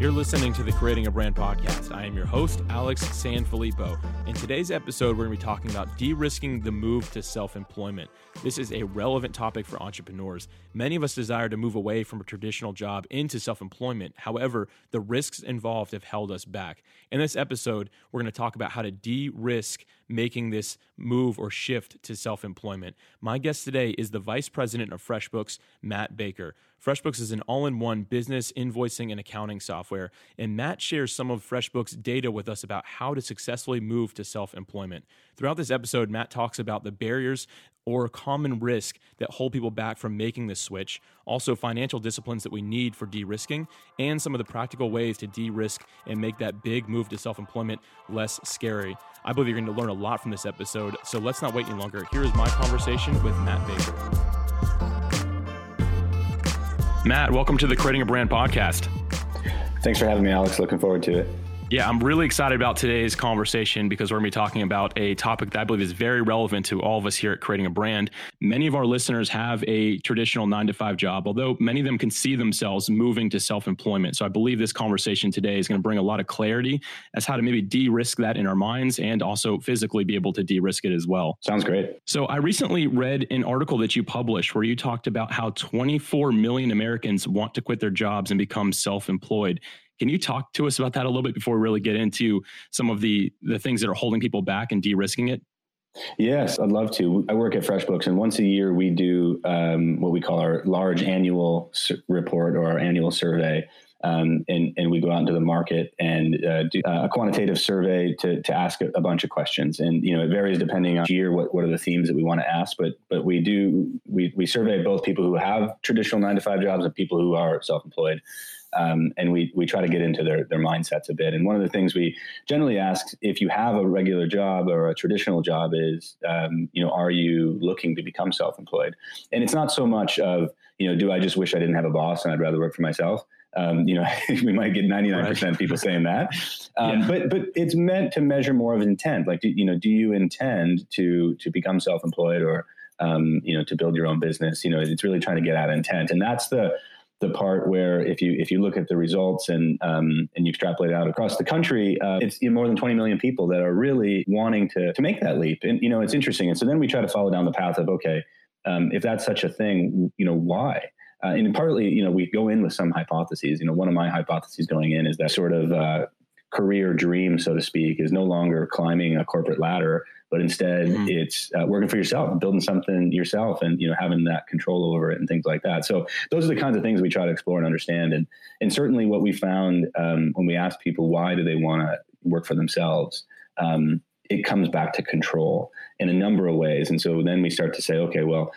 You're listening to the Creating a Brand podcast. I am your host, Alex Sanfilippo. In today's episode, we're going to be talking about de risking the move to self employment. This is a relevant topic for entrepreneurs. Many of us desire to move away from a traditional job into self employment. However, the risks involved have held us back. In this episode, we're going to talk about how to de risk making this move or shift to self employment. My guest today is the Vice President of FreshBooks, Matt Baker. FreshBooks is an all in one business, invoicing, and accounting software. And Matt shares some of FreshBooks' data with us about how to successfully move to self employment. Throughout this episode, Matt talks about the barriers or common risk that hold people back from making this switch, also financial disciplines that we need for de risking, and some of the practical ways to de risk and make that big move to self employment less scary. I believe you're going to learn a lot from this episode, so let's not wait any longer. Here is my conversation with Matt Baker. Matt, welcome to the Creating a Brand podcast. Thanks for having me, Alex. Looking forward to it. Yeah, I'm really excited about today's conversation because we're going to be talking about a topic that I believe is very relevant to all of us here at Creating a Brand. Many of our listeners have a traditional nine to five job, although many of them can see themselves moving to self employment. So I believe this conversation today is going to bring a lot of clarity as how to maybe de risk that in our minds and also physically be able to de risk it as well. Sounds great. So I recently read an article that you published where you talked about how 24 million Americans want to quit their jobs and become self employed. Can you talk to us about that a little bit before we really get into some of the the things that are holding people back and de-risking it? Yes, I'd love to. I work at FreshBooks, and once a year we do um, what we call our large annual report or our annual survey. Um, and, and we go out into the market and uh, do uh, a quantitative survey to, to ask a, a, bunch of questions. And you know it varies depending on year what, what are the themes that we want to ask. But but we do we, we survey both people who have traditional nine to five jobs and people who are self employed. Um, and we we try to get into their their mindsets a bit. And one of the things we generally ask if you have a regular job or a traditional job is, um, you know, are you looking to become self-employed? And it's not so much of, you know, do I just wish I didn't have a boss and I'd rather work for myself. Um, you know, we might get 99% right. people saying that, um, yeah. but but it's meant to measure more of intent. Like, do, you know, do you intend to to become self-employed or um, you know to build your own business? You know, it's really trying to get at intent, and that's the the part where if you if you look at the results and um, and you extrapolate out across the country, uh, it's more than 20 million people that are really wanting to to make that leap. And you know, it's interesting. And so then we try to follow down the path of okay, um, if that's such a thing, you know, why? Uh, and partly, you know, we go in with some hypotheses. You know, one of my hypotheses going in is that sort of uh, career dream, so to speak, is no longer climbing a corporate ladder, but instead mm-hmm. it's uh, working for yourself, building something yourself, and you know having that control over it and things like that. So those are the kinds of things we try to explore and understand. And and certainly what we found um, when we asked people why do they want to work for themselves. Um, it comes back to control in a number of ways. And so then we start to say, okay, well,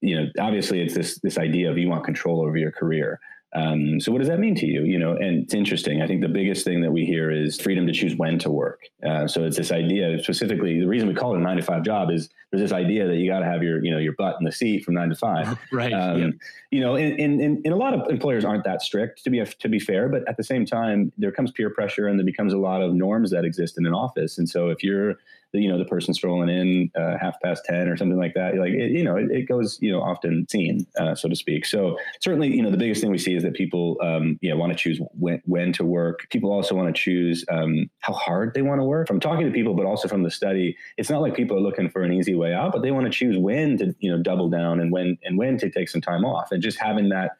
you know, obviously it's this this idea of you want control over your career. Um, so what does that mean to you? You know, and it's interesting. I think the biggest thing that we hear is freedom to choose when to work. Uh, so it's this idea, specifically, the reason we call it a nine to five job is there's this idea that you got to have your, you know, your butt in the seat from nine to five. Right. Um, yep. You know, and, and, and, and, a lot of employers aren't that strict to be to be fair, but at the same time, there comes peer pressure and there becomes a lot of norms that exist in an office. And so if you're you know the person strolling in uh, half past 10 or something like that like it, you know it, it, goes you know often seen uh, so to speak. So certainly you know the biggest thing we see is that people um, you know want to choose when, when to work. People also want to choose um, how hard they want to work. From talking to people but also from the study it's not like people are looking for an easy way out but they want to choose when to you know double down and when and when to take some time off. And just having that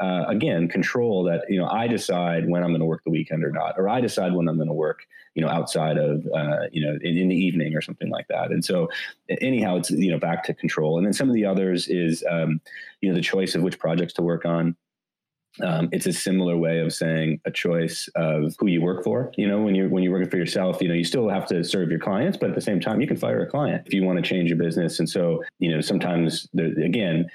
uh, again control that you know I decide when I'm going to work the weekend or not, or I decide when I'm going to work you know outside of uh, you know in, in, the evening or something like that. And so anyhow, it's you know back to control. And then some of the others is um, you know the choice of which projects to work on. Um, it's a similar way of saying a choice of who you work for. You know, when you're when you're working for yourself, you know, you still have to serve your clients, but at the same time, you can fire a client if you want to change your business. And so, you know, sometimes there, again,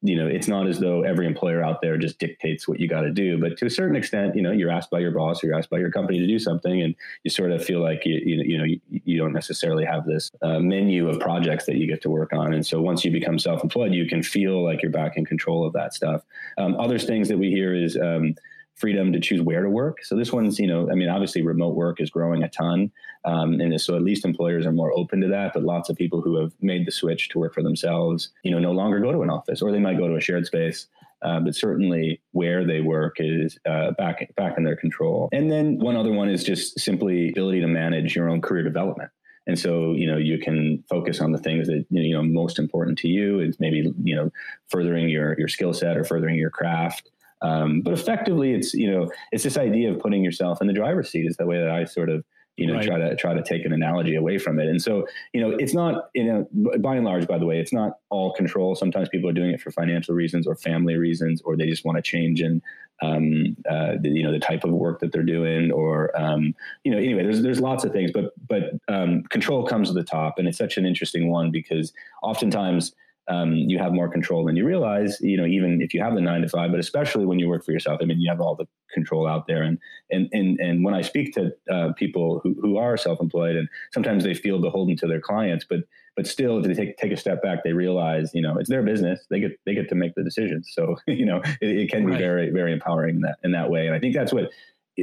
you know, it's not as though every employer out there just dictates what you got to do, but to a certain extent, you know, you're asked by your boss or you're asked by your company to do something, and you sort of feel like you, you, know, you, you, don't necessarily have this uh, menu of projects that you get to work on. And so once you become self-employed, you can feel like you're back in control of that stuff. Um, other things that we hear is, um, freedom to choose where to work. So this one's, you know, I mean, obviously remote work is growing a ton. Um, and so at least employers are more open to that. But lots of people who have made the switch to work for themselves, you know, no longer go to an office or they might go to a shared space. uh, but certainly where they work is uh, back back in their control. And then one other one is just simply ability to manage your own career development. And so, you know, you can focus on the things that you know most important to you. Is maybe you know furthering your your skill set or furthering your craft. Um, but effectively, it's you know it's this idea of putting yourself in the driver's seat. Is the way that I sort of you know right. try to try to take an analogy away from it and so you know it's not you know by and large by the way it's not all control sometimes people are doing it for financial reasons or family reasons or they just want to change in um, uh, the, you know the type of work that they're doing or um, you know anyway there's there's lots of things but but um, control comes to the top and it's such an interesting one because oftentimes um, you have more control than you realize, you know, even if you have the nine to five, but especially when you work for yourself. I mean, you have all the control out there. And, and, and, and when I speak to uh, people who, who are self-employed and sometimes they feel beholden to their clients, but, but still to take, take a step back, they realize, you know, it's their business. They get, they get to make the decisions. So, you know, it, it can be very, very empowering in that, in that way. And I think that's what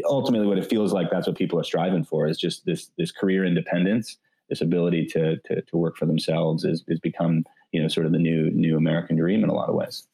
ultimately what it feels like. That's what people are striving for is just this, this career independence, this ability to, to, to work for themselves is, is become, you know sort of the new new American dream in a lot of ways.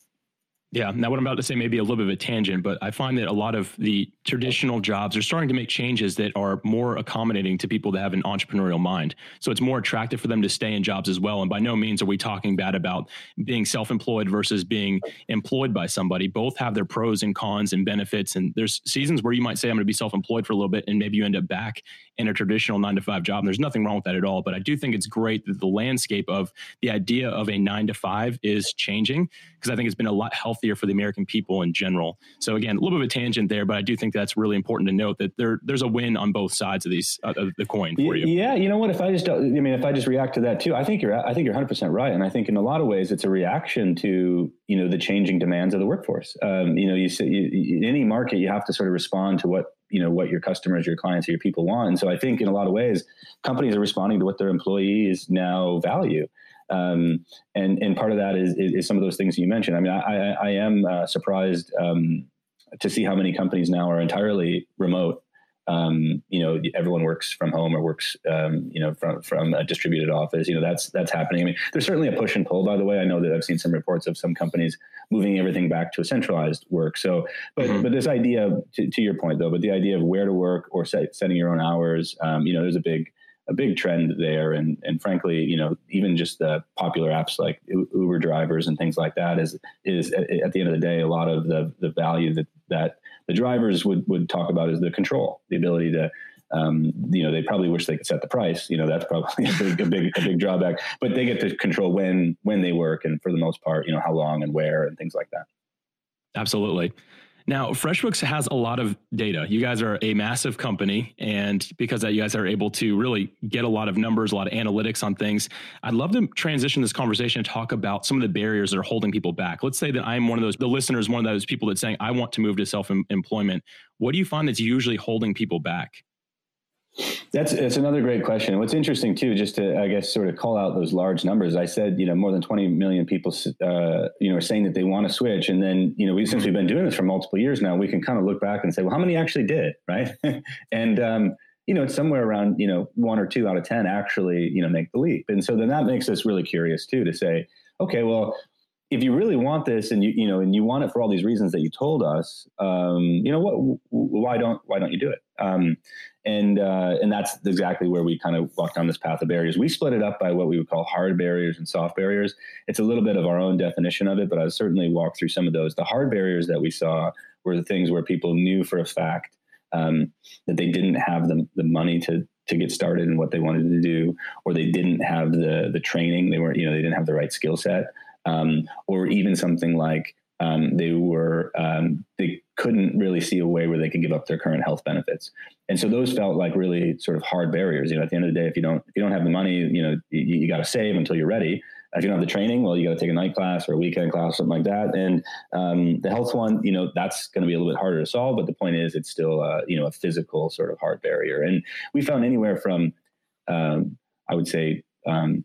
Yeah. Now, what I'm about to say may be a little bit of a tangent, but I find that a lot of the traditional jobs are starting to make changes that are more accommodating to people that have an entrepreneurial mind. So it's more attractive for them to stay in jobs as well. And by no means are we talking bad about being self employed versus being employed by somebody. Both have their pros and cons and benefits. And there's seasons where you might say, I'm going to be self employed for a little bit, and maybe you end up back in a traditional nine to five job. And there's nothing wrong with that at all. But I do think it's great that the landscape of the idea of a nine to five is changing because I think it's been a lot healthier for the American people in general. So again, a little bit of a tangent there, but I do think that's really important to note that there there's a win on both sides of these uh, of the coin for you. Yeah, you know what? If I just I mean, if I just react to that too, I think you're I think you're 100 percent right, and I think in a lot of ways it's a reaction to you know the changing demands of the workforce. Um, you know, you, you in any market you have to sort of respond to what you know what your customers your clients your people want and so i think in a lot of ways companies are responding to what their employees now value um, and and part of that is, is, is some of those things you mentioned. I mean, I I, am uh, surprised um, to see how many companies now are entirely remote. Um, you know, everyone works from home or works, um, you know, from from a distributed office. You know, that's that's happening. I mean, there's certainly a push and pull. By the way, I know that I've seen some reports of some companies moving everything back to a centralized work. So, but mm-hmm. but this idea, to, to, your point though, but the idea of where to work or set, setting your own hours, um, you know, there's a big a big trend there. And and frankly, you know, even just the popular apps like Uber drivers and things like that is is at the end of the day, a lot of the the value that that the drivers would would talk about is the control, the ability to um, you know, they probably wish they could set the price. You know, that's probably a big, a big, a big drawback. But they get to control when when they work, and for the most part, you know, how long and where and things like that. Absolutely. Now, FreshBooks has a lot of data. You guys are a massive company, and because that, you guys are able to really get a lot of numbers, a lot of analytics on things. I'd love to transition this conversation and talk about some of the barriers that are holding people back. Let's say that I'm one of those, the listeners, one of those people that's saying, I want to move to self employment. What do you find that's usually holding people back? That's it's another great question. What's interesting too, just to I guess sort of call out those large numbers. I said you know more than 20 million people uh, you know are saying that they want to switch, and then you know we, since we've been doing this for multiple years now, we can kind of look back and say, well, how many actually did, right? and um, you know it's somewhere around you know one or two out of ten actually you know make the leap, and so then that makes us really curious too to say, okay, well if you really want this and you you know and you want it for all these reasons that you told us um, you know what why don't why don't you do it um, and uh, and that's exactly where we kind of walked down this path of barriers. We split it up by what we would call hard barriers and soft barriers. It's a little bit of our own definition of it but i certainly walk through some of those. The hard barriers that we saw were the things where people knew for a fact um, that they didn't have the, the money to to get started in what they wanted to do or they didn't have the the training. They weren't you know they didn't have the right skill set. Um, or even something like um, they were um, they couldn't really see a way where they could give up their current health benefits, and so those felt like really sort of hard barriers. You know, at the end of the day, if you don't if you don't have the money, you know, you, you got to save until you're ready. If you don't have the training, well, you got to take a night class or a weekend class, something like that. And um, the health one, you know, that's going to be a little bit harder to solve. But the point is, it's still, uh, you know, a physical sort of hard barrier. And we found anywhere from, um, I would say, um,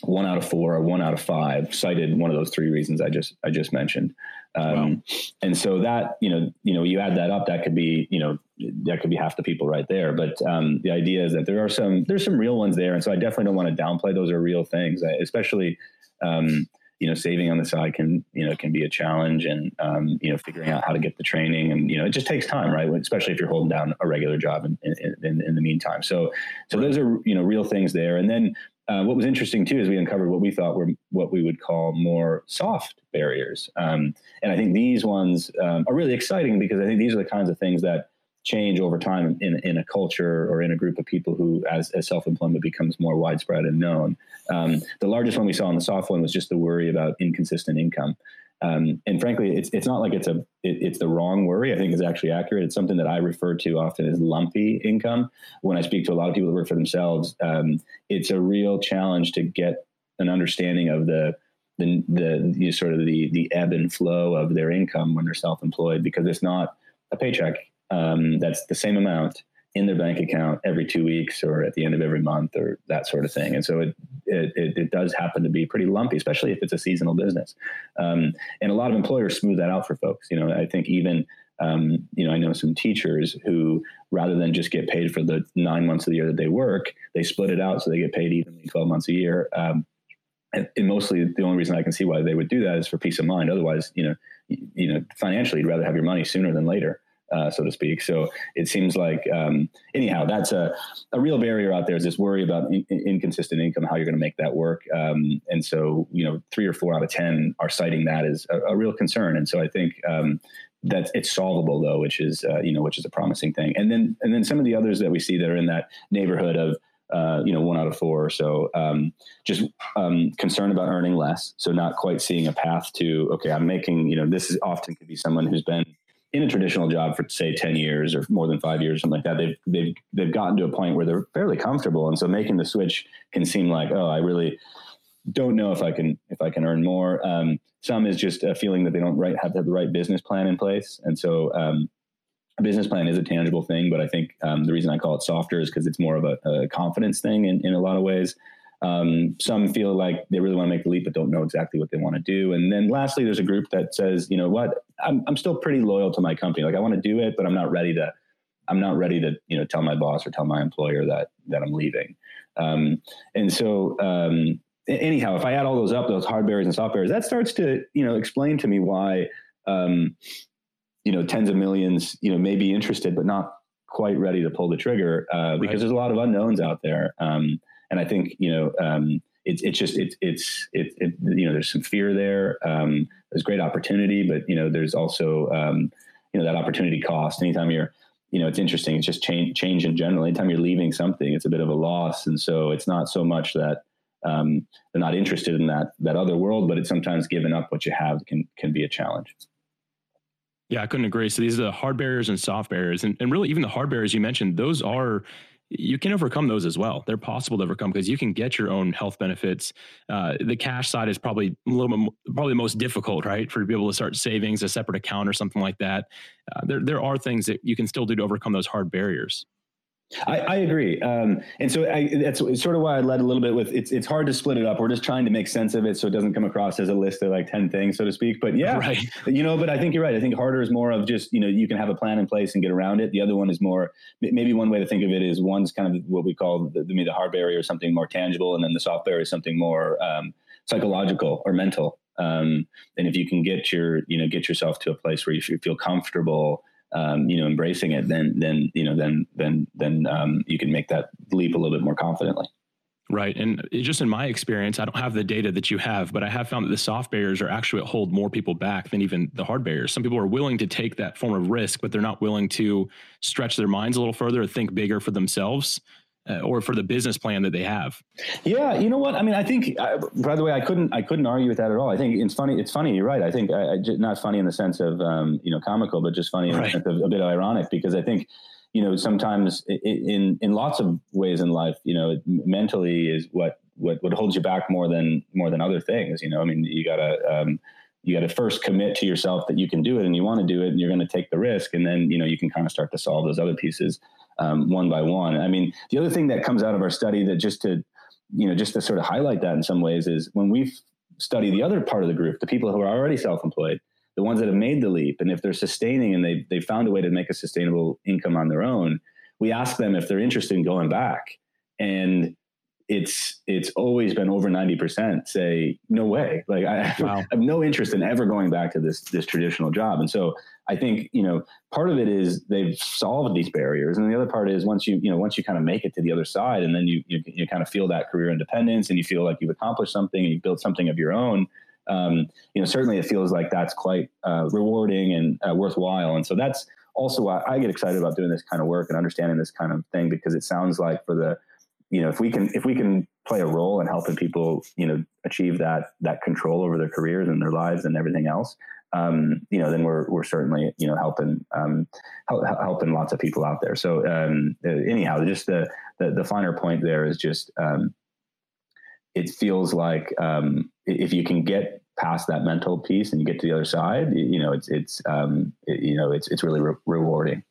one out of four or one out of five cited one of those three reasons I just I just mentioned. Um, wow. And so that you know you know you add that up, that could be you know that could be half the people right there. But um, the idea is that there are some there's some real ones there, and so I definitely don't want to downplay those are real things, especially. Um, you know, saving on the side can, you know, can be a challenge and, um, you know, figuring out how to get the training and, you know, it just takes time, right? Especially if you're holding down a regular job in, in, in, in the meantime. So, so those are, you know, real things there. And then, uh, what was interesting too is we uncovered what we thought were what we would call more soft barriers, um, and I think these ones um, are really exciting because I think these are the kinds of things that change over time in, in a culture or in a group of people who, as, as self employment becomes more widespread and known. Um, the largest one we saw in the soft one was just the worry about inconsistent income. Um, and frankly, it's it's not like it's a it, it's the wrong worry. I think it's actually accurate. It's something that I refer to often as lumpy income. When I speak to a lot of people that work for themselves, um, it's a real challenge to get an understanding of the the the you know, sort of the the ebb and flow of their income when they're self-employed because it's not a paycheck um, that's the same amount in their bank account every two weeks or at the end of every month or that sort of thing. And so it, it, it does happen to be pretty lumpy, especially if it's a seasonal business. Um, and a lot of employers smooth that out for folks. You know, I think even, um, you know, I know some teachers who, rather than just get paid for the nine months of the year that they work, they split it out so they get paid evenly 12 months a year. Um, and, and, mostly the only reason I can see why they would do that is for peace of mind. Otherwise, you know, you, you know, financially, you'd rather have your money sooner than later uh, so to speak. So it seems like, um, anyhow, that's a, a real barrier out there is this worry about in, in, inconsistent income, how you're going to make that work. Um, and so, you know, three or four out of 10 are citing that as a, a real concern. And so I think, um, that it's solvable though, which is, uh, you know, which is a promising thing. And then, and then some of the others that we see that are in that neighborhood of, uh, you know, one out of four or so, um, just um, concerned about earning less. So not quite seeing a path to, okay, I'm making, you know, this is often could be someone who's been in a traditional job for say 10 years or more than five years, something like that, they've, they've, they've gotten to a point where they're fairly comfortable. And so making the switch can seem like, oh, I really don't know if I can, if I can earn more. Um, some is just a feeling that they don't right, have, have the right business plan in place. And so, um, a business plan is a tangible thing, but I think um, the reason I call it softer is because it's more of a, a confidence thing in, in a lot of ways. Um, some feel like they really want to make the leap, but don't know exactly what they want to do. And then lastly, there's a group that says, you know what, I'm, I'm still pretty loyal to my company. Like I want to do it, but I'm not ready to, I'm not ready to, you know, tell my boss or tell my employer that, that I'm leaving. Um, and so, um, anyhow, if I add all those up, those hard barriers and soft barriers, that starts to, you know, explain to me why, um, you know, tens of millions, you know, may be interested, but not quite ready to pull the trigger, uh, because right. there's a lot of unknowns out there. Um, and I think you know um, it's it's just it's it's it, it, you know there's some fear there. Um, there's great opportunity, but you know there's also um, you know that opportunity cost. Anytime you're you know it's interesting. It's just change change in general. Anytime you're leaving something, it's a bit of a loss, and so it's not so much that um, they're not interested in that that other world, but it's sometimes giving up what you have can can be a challenge. Yeah, I couldn't agree. So these are the hard barriers and soft barriers, and, and really even the hard barriers you mentioned, those are you can overcome those as well. They're possible to overcome because you can get your own health benefits. Uh, the cash side is probably a little bit probably most difficult, right? For able to start savings, a separate account, or something like that. Uh, there there are things that you can still do to overcome those hard barriers. I, I agree, um, and so I, that's sort of why I led a little bit with it's. It's hard to split it up. We're just trying to make sense of it so it doesn't come across as a list of like ten things, so to speak. But yeah, right. you know. But I think you're right. I think harder is more of just you know you can have a plan in place and get around it. The other one is more maybe one way to think of it is one's kind of what we call the, the, the hard barrier, or something more tangible, and then the soft barrier is something more um, psychological or mental. Um, and if you can get your you know get yourself to a place where you feel comfortable um, you know, embracing it, then then you know, then then then um, you can make that leap a little bit more confidently. Right. And just in my experience, I don't have the data that you have, but I have found that the soft barriers are actually what hold more people back than even the hard barriers. Some people are willing to take that form of risk, but they're not willing to stretch their minds a little further or think bigger for themselves uh, or for the business plan that they have. Yeah, you know what? I mean, I think. I, by the way, I couldn't. I couldn't argue with that at all. I think it's funny. It's funny. You're right. I think I, I, not funny in the sense of um, you know comical, but just funny in right. the sense of a bit ironic because I think you know sometimes in in lots of ways in life, you know, mentally is what what what holds you back more than more than other things. You know, I mean, you gotta. Um, you got to first commit to yourself that you can do it and you want to do it and you're going to take the risk and then you know you can kind of start to solve those other pieces um, one by one. I mean, the other thing that comes out of our study that just to, you know, just to sort of highlight that in some ways is when we study the other part of the group, the people who are already self-employed, the ones that have made the leap, and if they're sustaining and they they found a way to make a sustainable income on their own, we ask them if they're interested in going back. And it's it's always been over 90% say no way like I, wow. I, have no interest in ever going back to this this traditional job and so i think you know part of it is they've solved these barriers and the other part is once you you know once you kind of make it to the other side and then you you, you kind of feel that career independence and you feel like you've accomplished something and you've built something of your own um, you know certainly it feels like that's quite uh, rewarding and uh, worthwhile. And so that's also why i get excited about doing this kind of work and understanding this kind of thing because it sounds like for the you know if we can if we can play a role in helping people you know achieve that that control over their careers and their lives and everything else. Um, you know then we're we're certainly you know helping um, help, helping lots of people out there. So um, uh, anyhow just the, the, the finer point there is just um, it feels like um, if you can get past that mental piece and you get to the other side you know it's it's um, it, you know it's it's really re- rewarding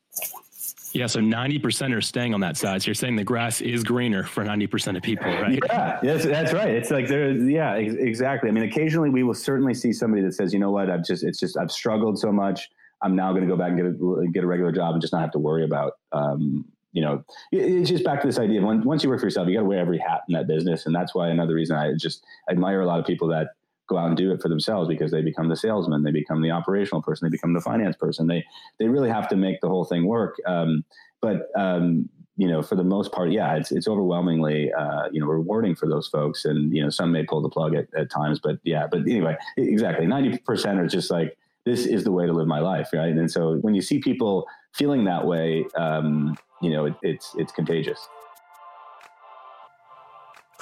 yeah, so 90% are staying on that side. So you're saying the grass is greener for 90% of people, right? Yeah, yes, that's right. It's like there, yeah, ex- exactly. I mean, occasionally we will certainly see somebody that says, you know what, I've just, it's just, I've struggled so much. I'm now going to go back and get a, get a regular job and just not have to worry about, um, you know, it's just back to this idea when, once you work for yourself, you got to wear every hat in that business. And that's why another reason I just admire a lot of people that go out and do it for themselves because they become the salesman, they become the operational person, they become the finance person. They they really have to make the whole thing work. Um, but um, you know, for the most part, yeah, it's it's overwhelmingly uh, you know rewarding for those folks, and you know, some may pull the plug at, at times, but yeah, but anyway, exactly, ninety percent are just like this is the way to live my life, right? And so when you see people feeling that way, um, you know, it, it's it's contagious.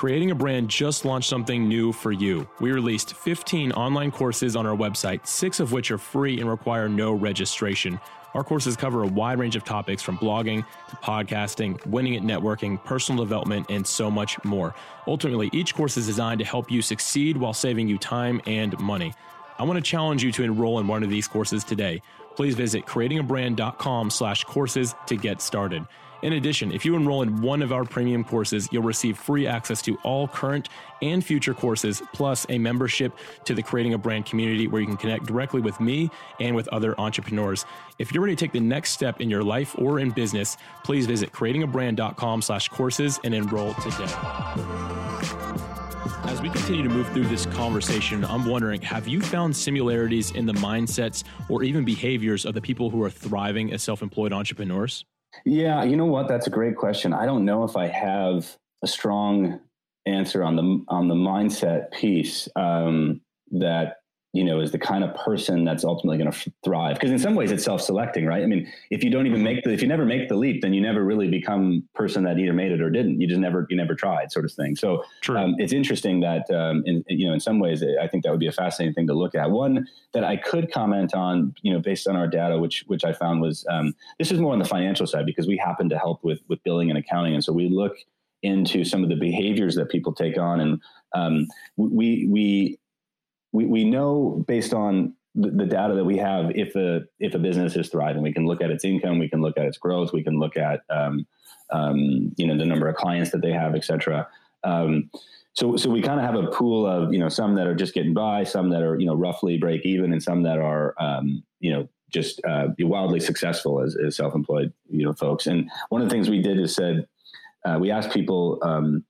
Creating a brand just launched something new for you. We released 15 online courses on our website, six of which are free and require no registration. Our courses cover a wide range of topics from blogging to podcasting, winning at networking, personal development, and so much more. Ultimately, each course is designed to help you succeed while saving you time and money. I want to challenge you to enroll in one of these courses today. Please visit creatingabrand.com slash courses to get started. In addition, if you enroll in one of our premium courses, you'll receive free access to all current and future courses, plus a membership to the Creating a Brand community where you can connect directly with me and with other entrepreneurs. If you're ready to take the next step in your life or in business, please visit creatingabrand.com slash courses and enroll today. As we continue to move through this conversation, I'm wondering have you found similarities in the mindsets or even behaviors of the people who are thriving as self employed entrepreneurs? Yeah, you know what? That's a great question. I don't know if I have a strong answer on the on the mindset piece um, that you know is the kind of person that's ultimately going to thrive. Because in some ways it's self-selecting right? I mean if you don't even make the if you never make the leap then you never really become person that either made it or didn't. You just never you never tried sort of thing. So um, it's interesting that um, in you know in some ways i think that would be a fascinating thing to look at. One that i could comment on you know based on our data which which i found was um, this is more on the financial side because we happen to help with with billing and accounting. And so we look into some of the behaviors that people take on and um, we we we, we know based on the, the, data that we have if a if a business is thriving we can look at its income we can look at its growth we can look at um, um, you know the number of clients that they have etc um, so so we kind of have a pool of you know some that are just getting by some that are you know roughly break even and some that are um, you know just uh, wildly successful as, as self-employed you know folks and one of the things we did is said uh, we asked people um,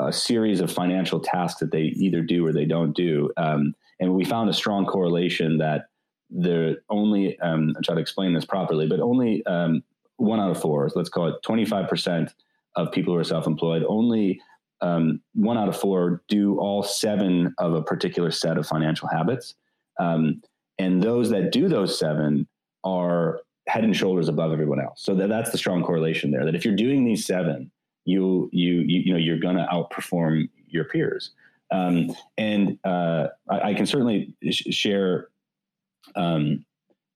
a series of financial tasks that they either do or they don't do. Um, and we found a strong correlation that there only, um, I'll try to explain this properly, but only um, one out of four, let's call it 25% of people who are self employed, only um, one out of four do all seven of a particular set of financial habits. Um, and those that do those seven are head and shoulders above everyone else. So that, that's the strong correlation there. That if you're doing these seven, you you you, you know you're going to outperform your peers. Um, and uh, I, I, can certainly sh- share um,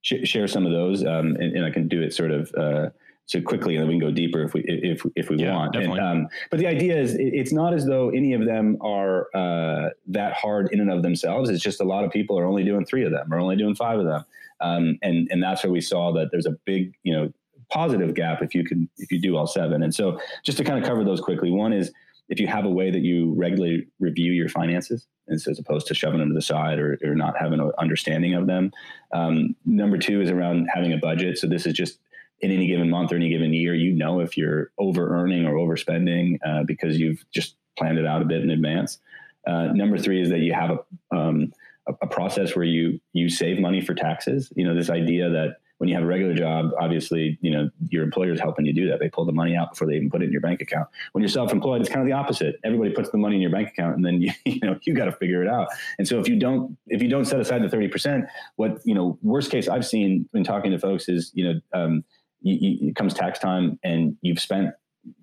sh- share some of those, um, and, and, I can do it sort of uh, so quickly, and then we can go deeper if we if if we yeah, want. And, um, but the idea is, it, it's not as though any of them are uh, that hard in and of themselves. It's just a lot of people are only doing three of them, or only doing five of them, um, and and that's where we saw that there's a big you know positive gap if you can if you do all seven. And so just to kind of cover those quickly, one is if you have a way that you regularly review your finances as opposed to shoving them to the side or, or not having an understanding of them. Um, number two is around having a budget. So this is just in any given month or any given year, you know if you're over earning or overspending uh, because you've just planned it out a bit in advance. Uh, number three is that you have a, um, a, a process where you you save money for taxes. You know, this idea that when you have a regular job, obviously, you know, your employer's helping you do that. They pull the money out before they even put it in your bank account. When you're self-employed, it's kind of the opposite. Everybody puts the money in your bank account and then you, you know, you got to figure it out. And so if you don't, if you don't set aside the 30%, what, you know, worst case I've seen when talking to folks is, you know, um, you, you, it comes tax time and you've spent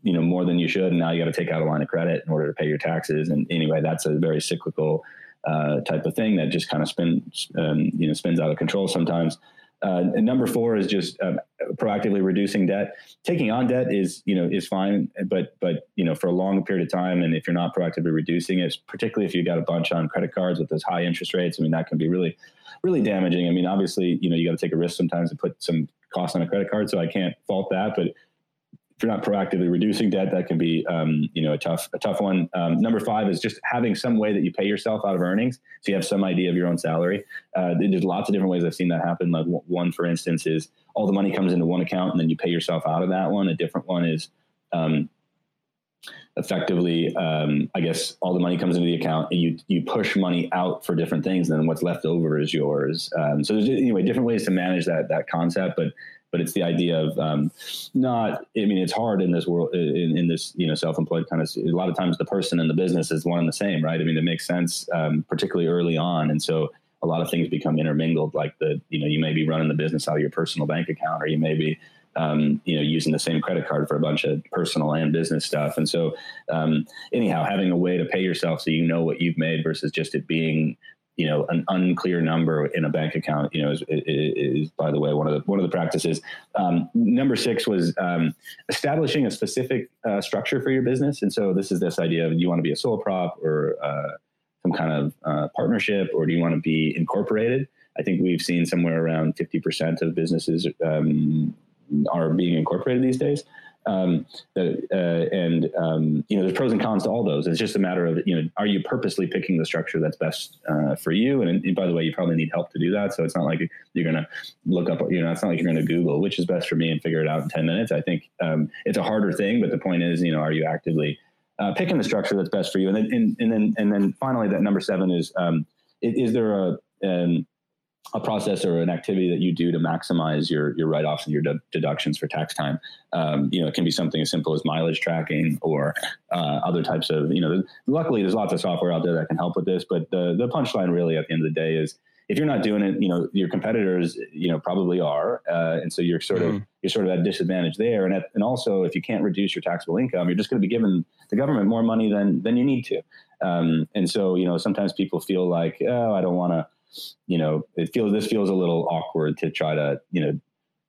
you know more than you should and now you got to take out a line of credit in order to pay your taxes and anyway that's a very cyclical uh, type of thing that just kind of spins um, you know spins out of control sometimes uh, number four is just um, proactively reducing debt. Taking on debt is, you know, is fine, but but you know, for a long period of time, and if you're not proactively reducing it, particularly if you got a bunch on credit cards with those high interest rates, I mean, that can be really, really damaging. I mean, obviously, you know, you got to take a risk sometimes and put some costs on a credit card, so I can't fault that, but you're not proactively reducing debt, that can be um, you know a tough a tough one. Um, number five is just having some way that you pay yourself out of earnings, so you have some idea of your own salary. Uh, there's lots of different ways I've seen that happen. Like one, for instance, is all the money comes into one account and then you pay yourself out of that one. A different one is um, effectively, um, I guess all the money comes into the account and you you push money out for different things, and then what's left over is yours. Um, so there's anyway different ways to manage that that concept, but but it's the idea of um, not. I mean, it's hard in this world, in, in, this you know self-employed kind of. A lot of times, the person and the business is one and the same, right? I mean, it makes sense, um, particularly early on, and so a lot of things become intermingled. Like the, you know, you may be running the business out of your personal bank account, or you may be, um, you know, using the same credit card for a bunch of personal and business stuff. And so, um, anyhow, having a way to pay yourself so you know what you've made versus just it being you know an unclear number in a bank account you know is, is, is by the way one of the one of the practices. Um, number six was um, establishing a specific uh, structure for your business. And so this is this idea of do you want to be a sole prop or uh, some kind of uh, partnership or do you want to be incorporated? I think we've seen somewhere around 50% of businesses um, are being incorporated these days um, uh, and um, you know, there's pros and cons to all those. It's just a matter of you know, are you purposely picking the structure that's best uh, for you? And, and, by the way, you probably need help to do that. So it's not like you're going to look up. You know, it's not like you're going to Google which is best for me and figure it out in ten minutes. I think um, it's a harder thing, but the point is, you know, are you actively uh, picking the structure that's best for you? And then and, and then and then finally, that number seven is um, is, is there a um, a process or an activity that you do to maximize your your write-offs and your de- deductions for tax time. Um, you know, it can be something as simple as mileage tracking or uh, other types of. You know, luckily there's lots of software out there that can help with this. But the the punchline really at the end of the day is if you're not doing it, you know, your competitors, you know, probably are, uh, and so you're sort mm. of mm-hmm. you're sort of at a disadvantage there. And at, and also, if you can't reduce your taxable income, you're just going to be giving the government more money than than you need to. Um, and so, you know, sometimes people feel like, oh, I don't want to you know, it feels this feels a little awkward to try to you know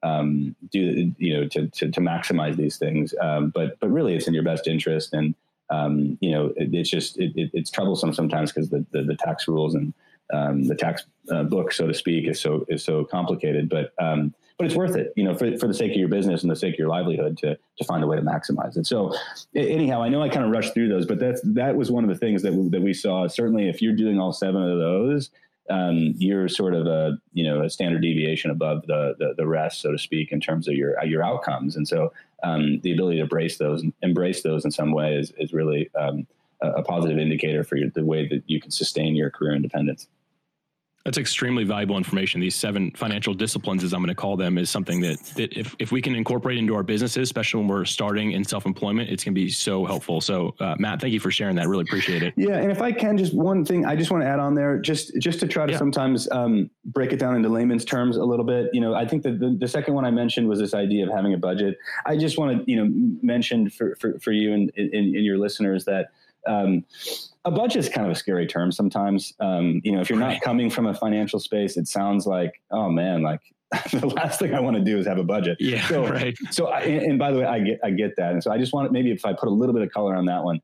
um, do you know to, to, to maximize these things, um, but but really it's in your best interest, and um, you know it, it's just it, it, it's troublesome sometimes because the, the, the tax rules and um, the tax uh, book, so to speak, is so is so complicated, but um, but it's worth it, you know, for, for the sake of your business and the sake of your livelihood to, to find a way to maximize it. So anyhow, I know I kind of rushed through those, but that's, that was one of the things that, we, that we saw. Certainly if you're doing all seven of those, um, you're sort of a you know a standard deviation above the, the, the rest, so to speak, in terms of your your outcomes. And so um, the ability to embrace those embrace those in some way is is really um, a, a, positive indicator for your, the way that you can sustain your career independence. That's extremely valuable information. These seven financial disciplines, as I'm going to call them, is something that, that if, if we can incorporate into our businesses, especially when we're starting in self employment, it's going to be so helpful. So, uh, Matt, thank you for sharing that. Really appreciate it. Yeah, and if I can, just one thing I just want to add on there, just just to try to yeah. sometimes um, break it down into layman's terms a little bit. You know, I think that the, the second one I mentioned was this idea of having a budget. I just want to you know mention for for, for you and, and, and your listeners that um, a budget is kind of a scary term sometimes. Um, you know, if you're not coming from a financial space, it sounds like, oh man, like the last thing I want to do is have a budget. Yeah, so, right. So, I, and by the way, I get I get that, and so I just want maybe if I put a little bit of color on that one,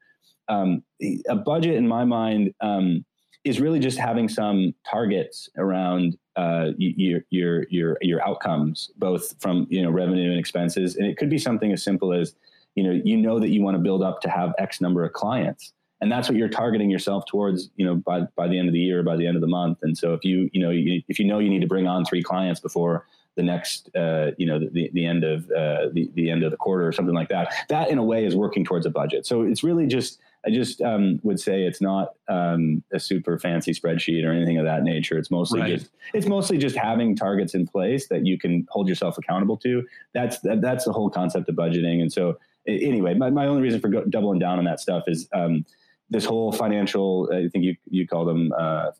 um, a budget in my mind um, is really just having some targets around uh, your your your your outcomes, both from you know revenue and expenses, and it could be something as simple as you know you know that you want to build up to have x number of clients and that's what you're targeting yourself towards you know by by the end of the year by the end of the month and so if you you know you, if you know you need to bring on three clients before the next uh, you know the, the end of uh, the, the end of the quarter or something like that that in a way is working towards a budget so it's really just I just um, would say it's not um, a super fancy spreadsheet or anything of that nature. It's mostly right. just it's mostly just having targets in place that you can hold yourself accountable to. That's that, that's the whole concept of budgeting. And so anyway, my, my only reason for go, doubling down on that stuff is um, this whole financial. I think you you call them. Uh,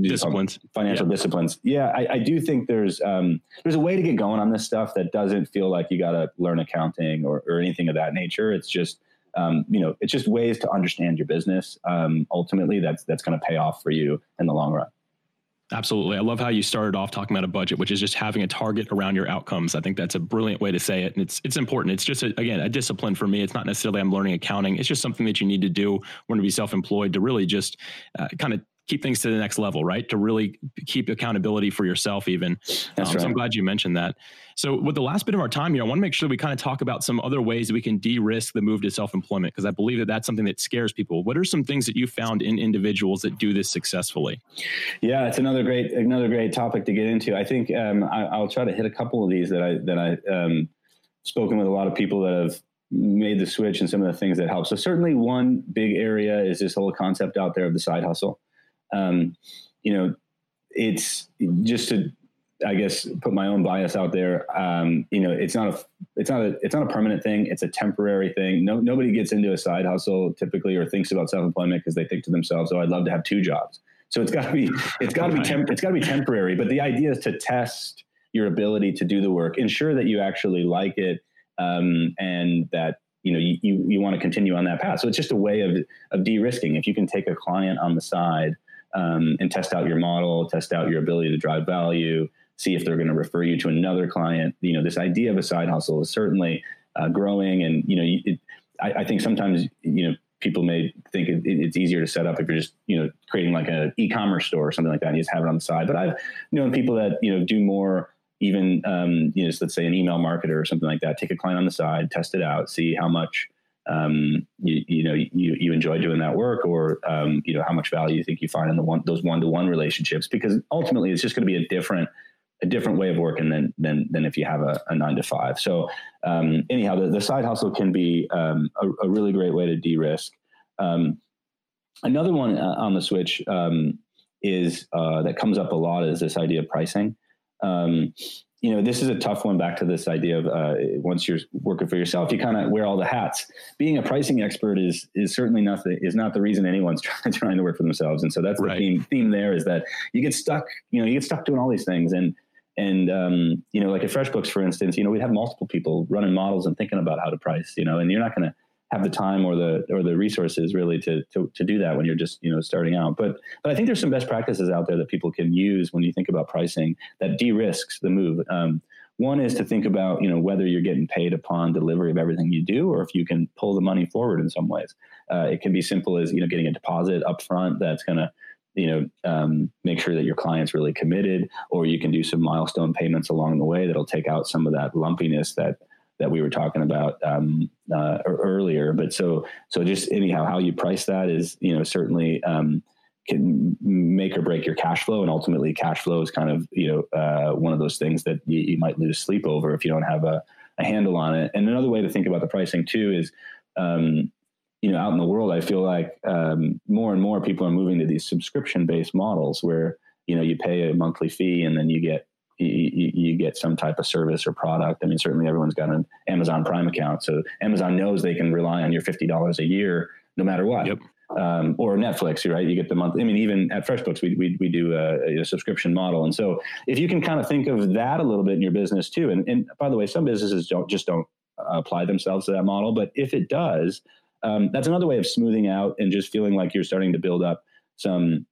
disciplines, financial yeah. disciplines. Yeah, I, I, do think there's um, there's a way to get going on this stuff that doesn't feel like you got to learn accounting or, or anything of that nature. It's just um, you know, it's just ways to understand your business. Um, ultimately, that's that's going to pay off for you in the long run. Absolutely. I love how you started off talking about a budget, which is just having a target around your outcomes. I think that's a brilliant way to say it. And it's it's important. It's just a, again a discipline for me. It's not necessarily I'm learning accounting. It's just something that you need to do when to be self-employed to really just uh, kind of keep things to the next level, right? To really keep accountability for yourself, even. Um, right. So I'm glad you mentioned that. So, with the last bit of our time here, I want to make sure we kind of talk about some other ways that we can de-risk the move to self-employment because I believe that that's something that scares people. What are some things that you found in individuals that do this successfully? Yeah, it's another great another great topic to get into. I think um, I, will try to hit a couple of these that I that I um, spoken with a lot of people that have made the switch and some of the things that help. So certainly one big area is this whole concept out there of the side hustle um, you know, it's just to, I guess, put my own bias out there. Um, you know, it's not a, it's not a, it's not a permanent thing. It's a temporary thing. No, nobody gets into a side hustle typically or thinks about self-employment because they think to themselves, "Oh, I'd love to have two jobs." So it's got to be, it's got to be, temp- it's got to be temporary. But the idea is to test your ability to do the work, ensure that you actually like it, um, and that you know you, you, you want to continue on that path. So it's just a way of of de-risking. If you can take a client on the side um, and test out your model, test out your ability to drive value, see if they're going to refer you to another client. You know, this idea of a side hustle is certainly uh, growing, and you know, it, I, I, think sometimes you know people may think it, it's easier to set up if you're just you know creating like an e-commerce store or something like that, and you just have it on the side. But I've known people that you know do more. Even um, you know, let's say an email marketer or something like that. Take a client on the side, test it out, see how much um, you, you, know you, you enjoy doing that work or um, you know how much value you think you find in the one those one-to-one relationships because ultimately it's just going to be a different a different way of working than than than if you have a, a nine to five. So um, anyhow the, the, side hustle can be um, a, a, really great way to de-risk. Um, another one uh, on the switch um, is uh, that comes up a lot is this idea of pricing you know, this is a tough one back to this idea of uh, once you're working for yourself, you kind of wear all the hats. Being a pricing expert is is certainly not the, is not the reason anyone's trying, trying to work for themselves. And so that's right. the theme theme there is that you get stuck, you know, you get stuck doing all these things. And and um, you know, like at FreshBooks, for instance, you know, we'd have multiple people running models and thinking about how to price, you know, and you're not going to have the time or the or the resources really to, to to do that when you're just you know starting out. But but I think there's some best practices out there that people can use when you think about pricing that de-risks the move. Um, one is to think about you know whether you're getting paid upon delivery of everything you do, or if you can pull the money forward in some ways. Uh, it can be simple as you know getting a deposit up front that's going to you know um, make sure that your client's really committed, or you can do some milestone payments along the way that'll take out some of that lumpiness that that we were talking about um, uh, earlier. But so so just anyhow, how you price that is you know certainly um, can make or break your cash flow, and ultimately, cash flow is kind of you know uh, one of those things that you, you, might lose sleep over if you don't have a, a, handle on it. And another way to think about the pricing too is. Um, you know, out in the world, I feel like um, more and more people are moving to these subscription-based models where you know you pay a monthly fee and then you get you, you, get some type of service or product. I mean, certainly everyone's got an Amazon Prime account, so Amazon knows they can rely on your fifty dollars a year no matter what. Yep. Um, or Netflix, right? You get the month. I mean, even at FreshBooks, we we, we do a, a, subscription model, and so if you can kind of think of that a little bit in your business too, and, and by the way, some businesses don't just don't apply themselves to that model, but if it does, um, that's another way of smoothing out and just feeling like you're starting to build up some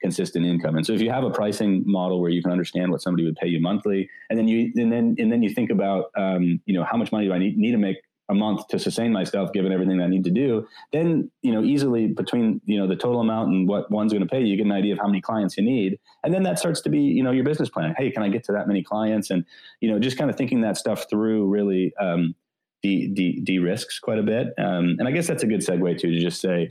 consistent income. And so if you have a pricing model where you can understand what somebody would pay you monthly, and then you and then and then you think about um, you know how much money do I need, need to make a month to sustain myself given everything I need to do, then you know easily between you know the total amount and what one's going to pay you, you get an idea of how many clients you need, and then that starts to be you know your business plan. Hey, can I get to that many clients? And you know just kind of thinking that stuff through really um, de de de risks quite a bit. Um, and I guess that's a good segue to to just say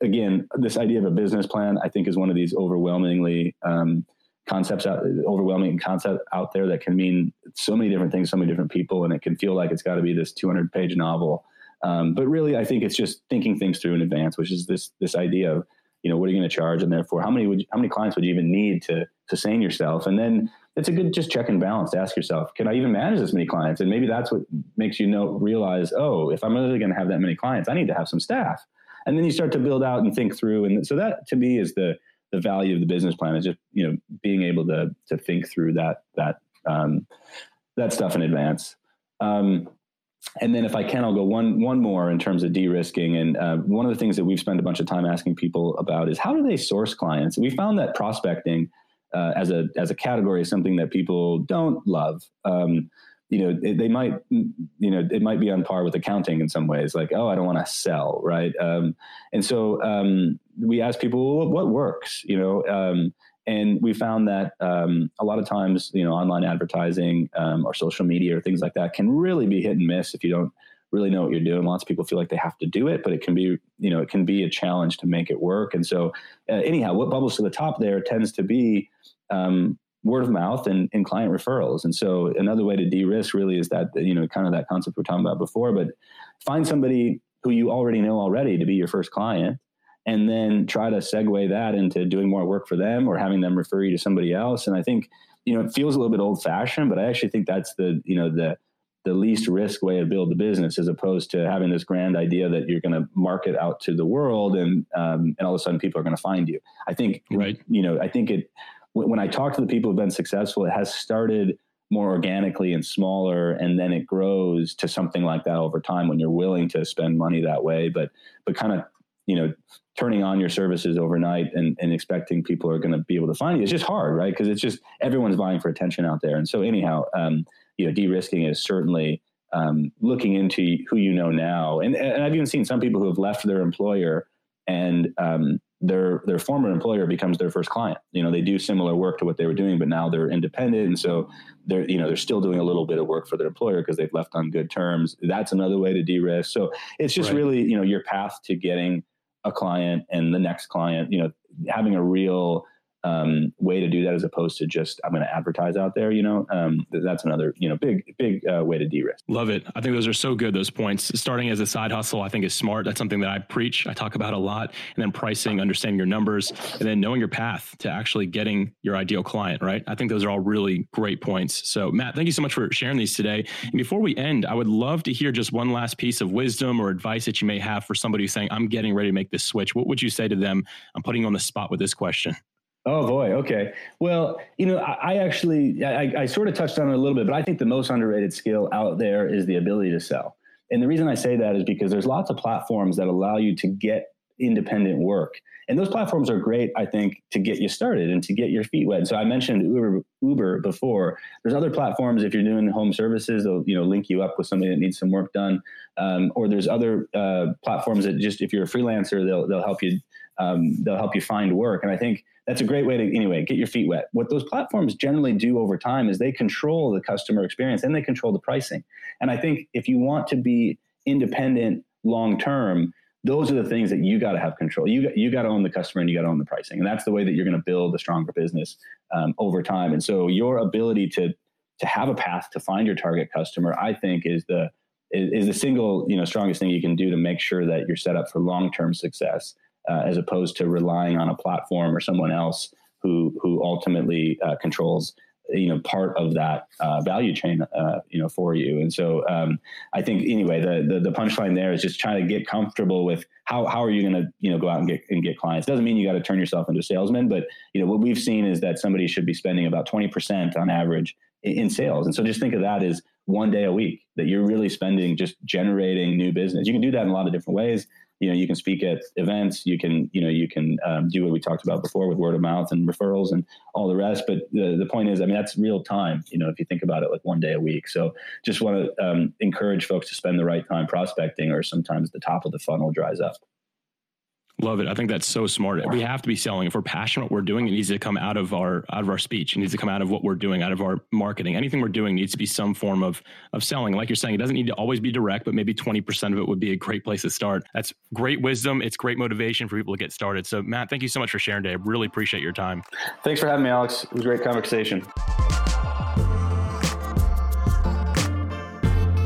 again, this idea of a business plan, I think, is one of these overwhelmingly um, concepts out, overwhelming concept out there that can mean so many different things, so many different people, and it can feel like it's got to be this 200 page novel. Um, but really, I think it's just thinking things through in advance, which is this this idea of you know what are you going to charge, and therefore how many would you, how many clients would you even need to sustain yourself, and then it's a good just check and balance to ask yourself, can I even manage this many clients? And maybe that's what makes you know realize, oh, if I'm really going to have that many clients, I need to have some staff. And then you start to build out and think through, and so that to me is the the value of the business plan is just you know being able to to think through that that um, that stuff in advance. Um, and then if I can, I'll go one one more in terms of de-risking. And uh, one of the things that we've spent a bunch of time asking people about is how do they source clients? We found that prospecting uh, as a as a category is something that people don't love. Um, you know, it, they might, you know, it might be on par with accounting in some ways. Like, oh, I don't want to sell, right? Um, and so um, we ask people, well, what works? You know, um, and we found that um, a lot of times, you know, online advertising um, or social media or things like that can really be hit and miss if you don't really know what you're doing. Lots of people feel like they have to do it, but it can be, you know, it can be a challenge to make it work. And so, uh, anyhow, what bubbles to the top there tends to be um, word of mouth and, and client referrals. And so, another way to de-risk really is that, you know, kind of that concept we are talking about before. But find somebody who you already know already to be your first client and then try to segue that into doing more work for them or having them refer you to somebody else. And I think, you know, it feels a little bit old fashioned, but I actually think that's the, you know, the, the least risk way to build the business as opposed to having this grand idea that you're going to market out to the world and, um, and all of a sudden people are going to find you. I think, right. you know, I think it, when I talk to the people who've been successful, it has started more organically and smaller and then it grows to something like that over time when you're willing to spend money that way. But but kind of you know turning on your services overnight and, and expecting people are going to be able to find you it's just hard right? Because it's just everyone's vying for attention out there. And so anyhow um, you know de-risking is certainly um, looking into who you know now. And, and i've even seen some people who have left their employer and um, their their former employer becomes their first client. You know, they do similar work to what they were doing, but now they're independent, and so they're you know they're still doing a little bit of work for their employer because they've left on good terms. That's another way to de-risk. So it's just right. really you know your path to getting a client and the next client. You know, having a real um, way to do that as opposed to just I'm going to advertise out there. You know, um, that's another you know big big uh, way to de-risk. Love it. I think those are so good. Those points. Starting as a side hustle, I think is smart. That's something that I preach. I talk about a lot. And then pricing, understanding your numbers, and then knowing your path to actually getting your ideal client. Right. I think those are all really great points. So Matt, thank you so much for sharing these today. And before we end, I would love to hear just one last piece of wisdom or advice that you may have for somebody saying, "I'm getting ready to make this switch." What would you say to them? I'm putting you on the spot with this question. Oh boy. Okay. Well, you know, I, I actually, I, I, sort of touched on it a little bit, but I think the most underrated skill out there is the ability to sell. And the reason I say that is because there's lots of platforms that allow you to get independent work. And those platforms are great, I think, to get you started and to get your feet wet. So I mentioned Uber, Uber before. There's other platforms if you're doing home services, they'll you know link you up with somebody that needs some work done. Um, or there's other uh, platforms that just if you're a freelancer, they'll they'll help you um, they'll help you find work. And I think that's a great way to anyway get your feet wet. What those platforms generally do over time is they control the customer experience and they control the pricing. And I think if you want to be independent long term, those are the things that you got to have control. You you got to own the customer and you got to own the pricing, and that's the way that you're going to build a stronger business um, over time. And so your ability to to have a path to find your target customer, I think, is the is, is the single you know strongest thing you can do to make sure that you're set up for long term success uh, as opposed to relying on a platform or someone else who who ultimately uh, controls you know part of that uh, value chain uh, you know for you. And so um, I think anyway the, the, the punchline there is just trying to get comfortable with how how are you going to you know go out and get and get clients. Doesn't mean you got to turn yourself into a salesman but you know what we've seen is that somebody should be spending about 20% on average in, in sales. And so just think of that as one day a week that you're really spending just generating new business. You can do that in a lot of different ways you know you can speak at events you can you know you can um, do what we talked about before with word of mouth and referrals and all the rest. But the, the point is i mean that's real time you know if you think about it like one day a week. So just want to um, encourage folks to spend the right time prospecting or sometimes the top of the funnel dries up Love it. I think that's so smart. We have to be selling. If we're passionate what we're doing, it needs to come out of our out of our speech. It needs to come out of what we're doing, out of our marketing. Anything we're doing needs to be some form of of selling. Like you're saying, it doesn't need to always be direct, but maybe 20% of it would be a great place to start. That's great wisdom. It's great motivation for people to get started. So Matt, thank you so much for sharing today. I really appreciate your time. Thanks for having me, Alex. It was a great conversation.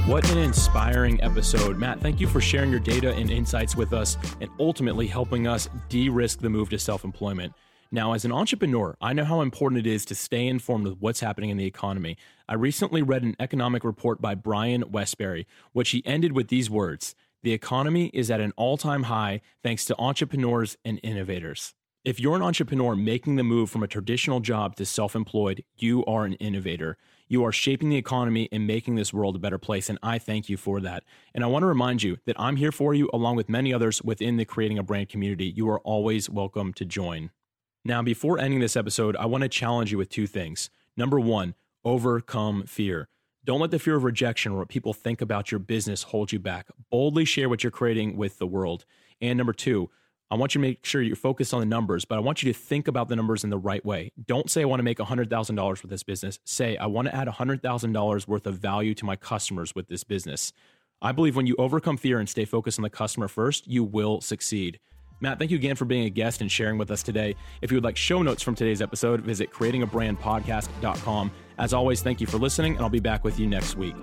What an inspiring episode. Matt, thank you for sharing your data and insights with us and ultimately helping us de risk the move to self employment. Now, as an entrepreneur, I know how important it is to stay informed with what's happening in the economy. I recently read an economic report by Brian Wesbury, which he ended with these words The economy is at an all time high thanks to entrepreneurs and innovators. If you're an entrepreneur making the move from a traditional job to self employed, you are an innovator. You are shaping the economy and making this world a better place, and I thank you for that. And I want to remind you that I'm here for you along with many others within the Creating a Brand community. You are always welcome to join. Now, before ending this episode, I want to challenge you with two things. Number one, overcome fear. Don't let the fear of rejection or what people think about your business hold you back. Boldly share what you're creating with the world. And number two, I want you to make sure you're focused on the numbers, but I want you to think about the numbers in the right way. Don't say I want to make $100,000 with this business. Say I want to add $100,000 worth of value to my customers with this business. I believe when you overcome fear and stay focused on the customer first, you will succeed. Matt, thank you again for being a guest and sharing with us today. If you would like show notes from today's episode, visit creatingabrandpodcast.com. As always, thank you for listening, and I'll be back with you next week.